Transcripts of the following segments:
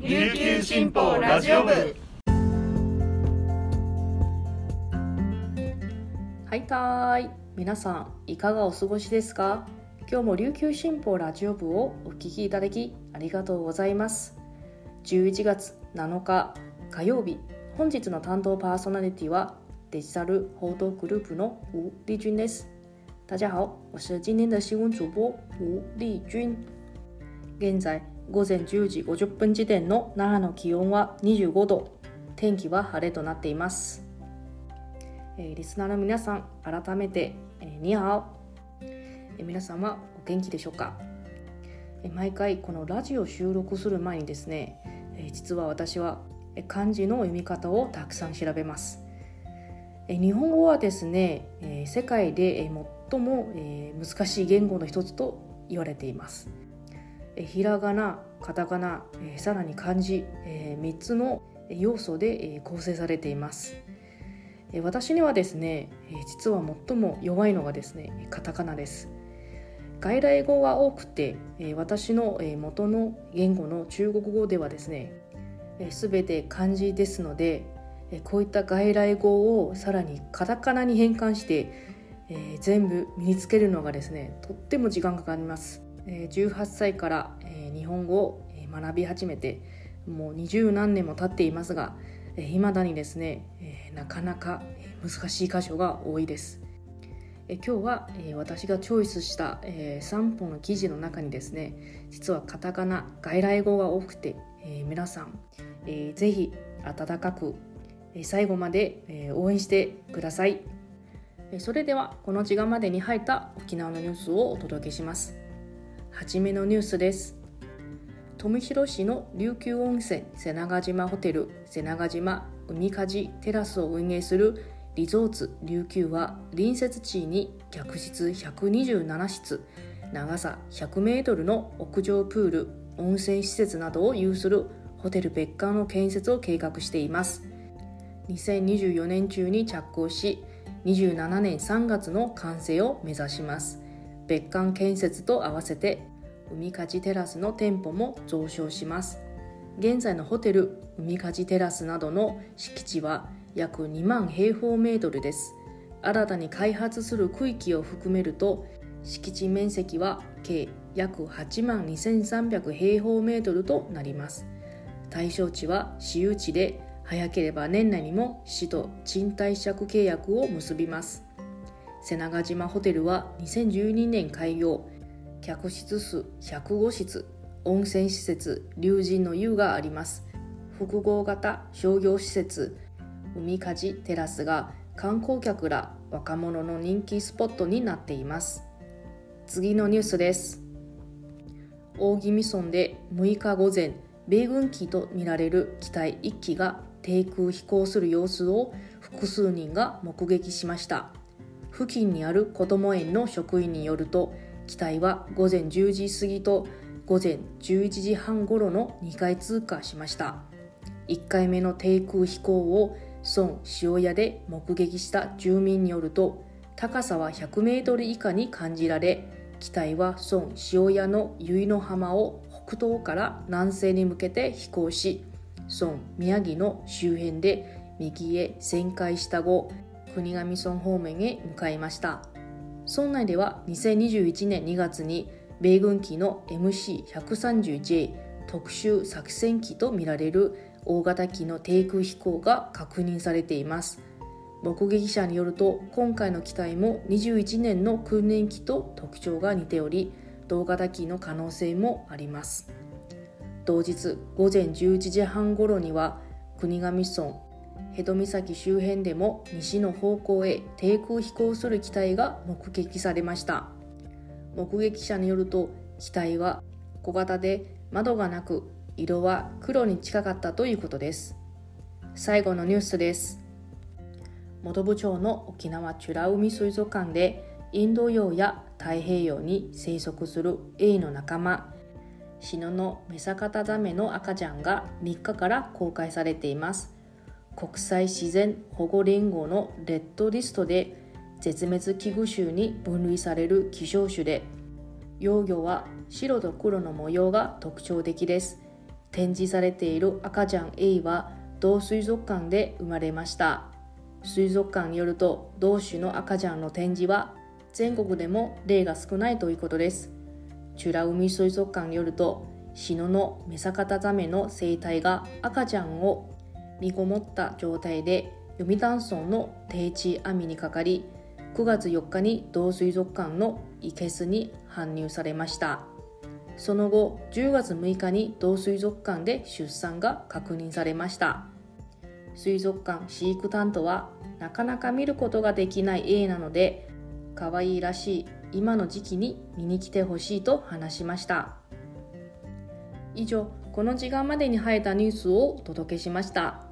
琉球新報ラジオ部。はいたーい。皆さんいかがお過ごしですか？今日も琉球新報ラジオ部をお聞きいただきありがとうございます。11月7日火曜日本日の担当パーソナリティはデジタル報道グループの吴丽君です。大家好我是今天的新闻主播吴丽君現在午前10時50分時点の那覇の気温は25度。天気は晴れとなっています。えー、リスナーの皆さん改めて、えー、ニハオ、えー、皆さんはお元気でしょうか、えー、毎回このラジオ収録する前にですね、えー、実は私は漢字の読み方をたくさん調べます、えー、日本語はですね、えー、世界で、えー、最も、えー、難しい言語の一つと言われています、ひらがなカタカナ、えー、さらに漢字、えー、3つの要素で、えー、構成されています。え私にはですねえ実は最も弱いのがですねカタカナです。外来語が多くてえ私の元の言語の中国語ではですねえ全て漢字ですのでえこういった外来語をさらにカタカナに変換してえ全部身につけるのがですねとっても時間かかります。18歳から日本語を学び始めてもう二十何年も経っていますがいまだにですね、なかなか難しい箇所が多いです。今日は、私がチョイスした、3本の記事の中にですね実はカタカナ外来語が多くて、皆さん、えー、ぜひ温かく、最後まで、応援してください。それではこの時間までに入った沖縄のニュースをお届けします。はじめのニュースです。富広市の琉球温泉瀬長島ホテル瀬長島海かじテラスを運営するリゾーツ琉球は隣接地に客室127室長さ100メートルの屋上プール温泉施設などを有するホテル別館の建設を計画しています2024年中に着工し27年3月の完成を目指します別館建設と合わせて海かじテラスの店舗も増床します。現在のホテル海かじテラスなどの敷地は約2万平方メートルです。新たに開発する区域を含めると敷地面積は計約8万2300平方メートルとなります。対象地は私有地で早ければ年内にも市と賃貸借契約を結びます。瀬長島ホテルは2012年開業。客室数105室。温泉施設龍神の湯があります。複合型商業施設。海かじテラスが観光客ら若者の人気スポットになっています。次のニュースです。大宜味村で6日午前米軍機とみられる機体1機が低空飛行する様子を複数人が目撃しました。付近にある子ども園の職員によると機体は午前10時過ぎと午前11時半ごろの2回通過しました。1回目の低空飛行を孫塩屋で目撃した住民によると高さは100メートル以下に感じられ機体は孫塩屋の由比の浜を北東から南西に向けて飛行し孫宮城の周辺で右へ旋回した後国頭村方面へ向かいました。村内では2021年2月に米軍機の MC130J 特殊作戦機とみられる大型機の低空飛行が確認されています。目撃者によると今回の機体も21年の訓練機と特徴が似ており同型機の可能性もあります。同日午前11時半ごろには国頭村辺戸岬周辺でも西の方向へ低空飛行する機体が目撃されました。目撃者によると機体は小型で窓がなく色は黒に近かったということです。最後のニュースです。本部町の沖縄美ら海水族館でインド洋や太平洋に生息するエイの仲間シノのメサカタザメの赤ちゃんが3日から公開されています。国際自然保護連合のレッドリストで絶滅危惧種に分類される希少種で幼魚は白と黒の模様が特徴的です。展示されている赤ちゃん A は同水族館で生まれました。水族館によると同種の赤ちゃんの展示は全国でも例が少ないということです。美ら海水族館によると篠のメサカタザメの生態が赤ちゃんを身ごもった状態で読谷村の定置網にかかり9月4日に同水族館の生けすに搬入されました。その後10月6日に同水族館で出産が確認されました。水族館飼育担当はなかなか見ることができない A なので可愛いらしい今の時期に見に来てほしいと話しました。以上この時間までに入ったニュースをお届けしました。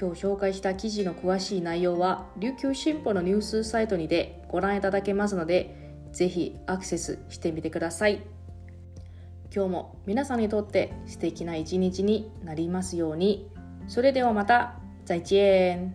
今日紹介した記事の詳しい内容は琉球新報のニュースサイトにてご覧いただけますのでぜひアクセスしてみてください。今日も皆さんにとって素敵な一日になりますように。それではまた再见。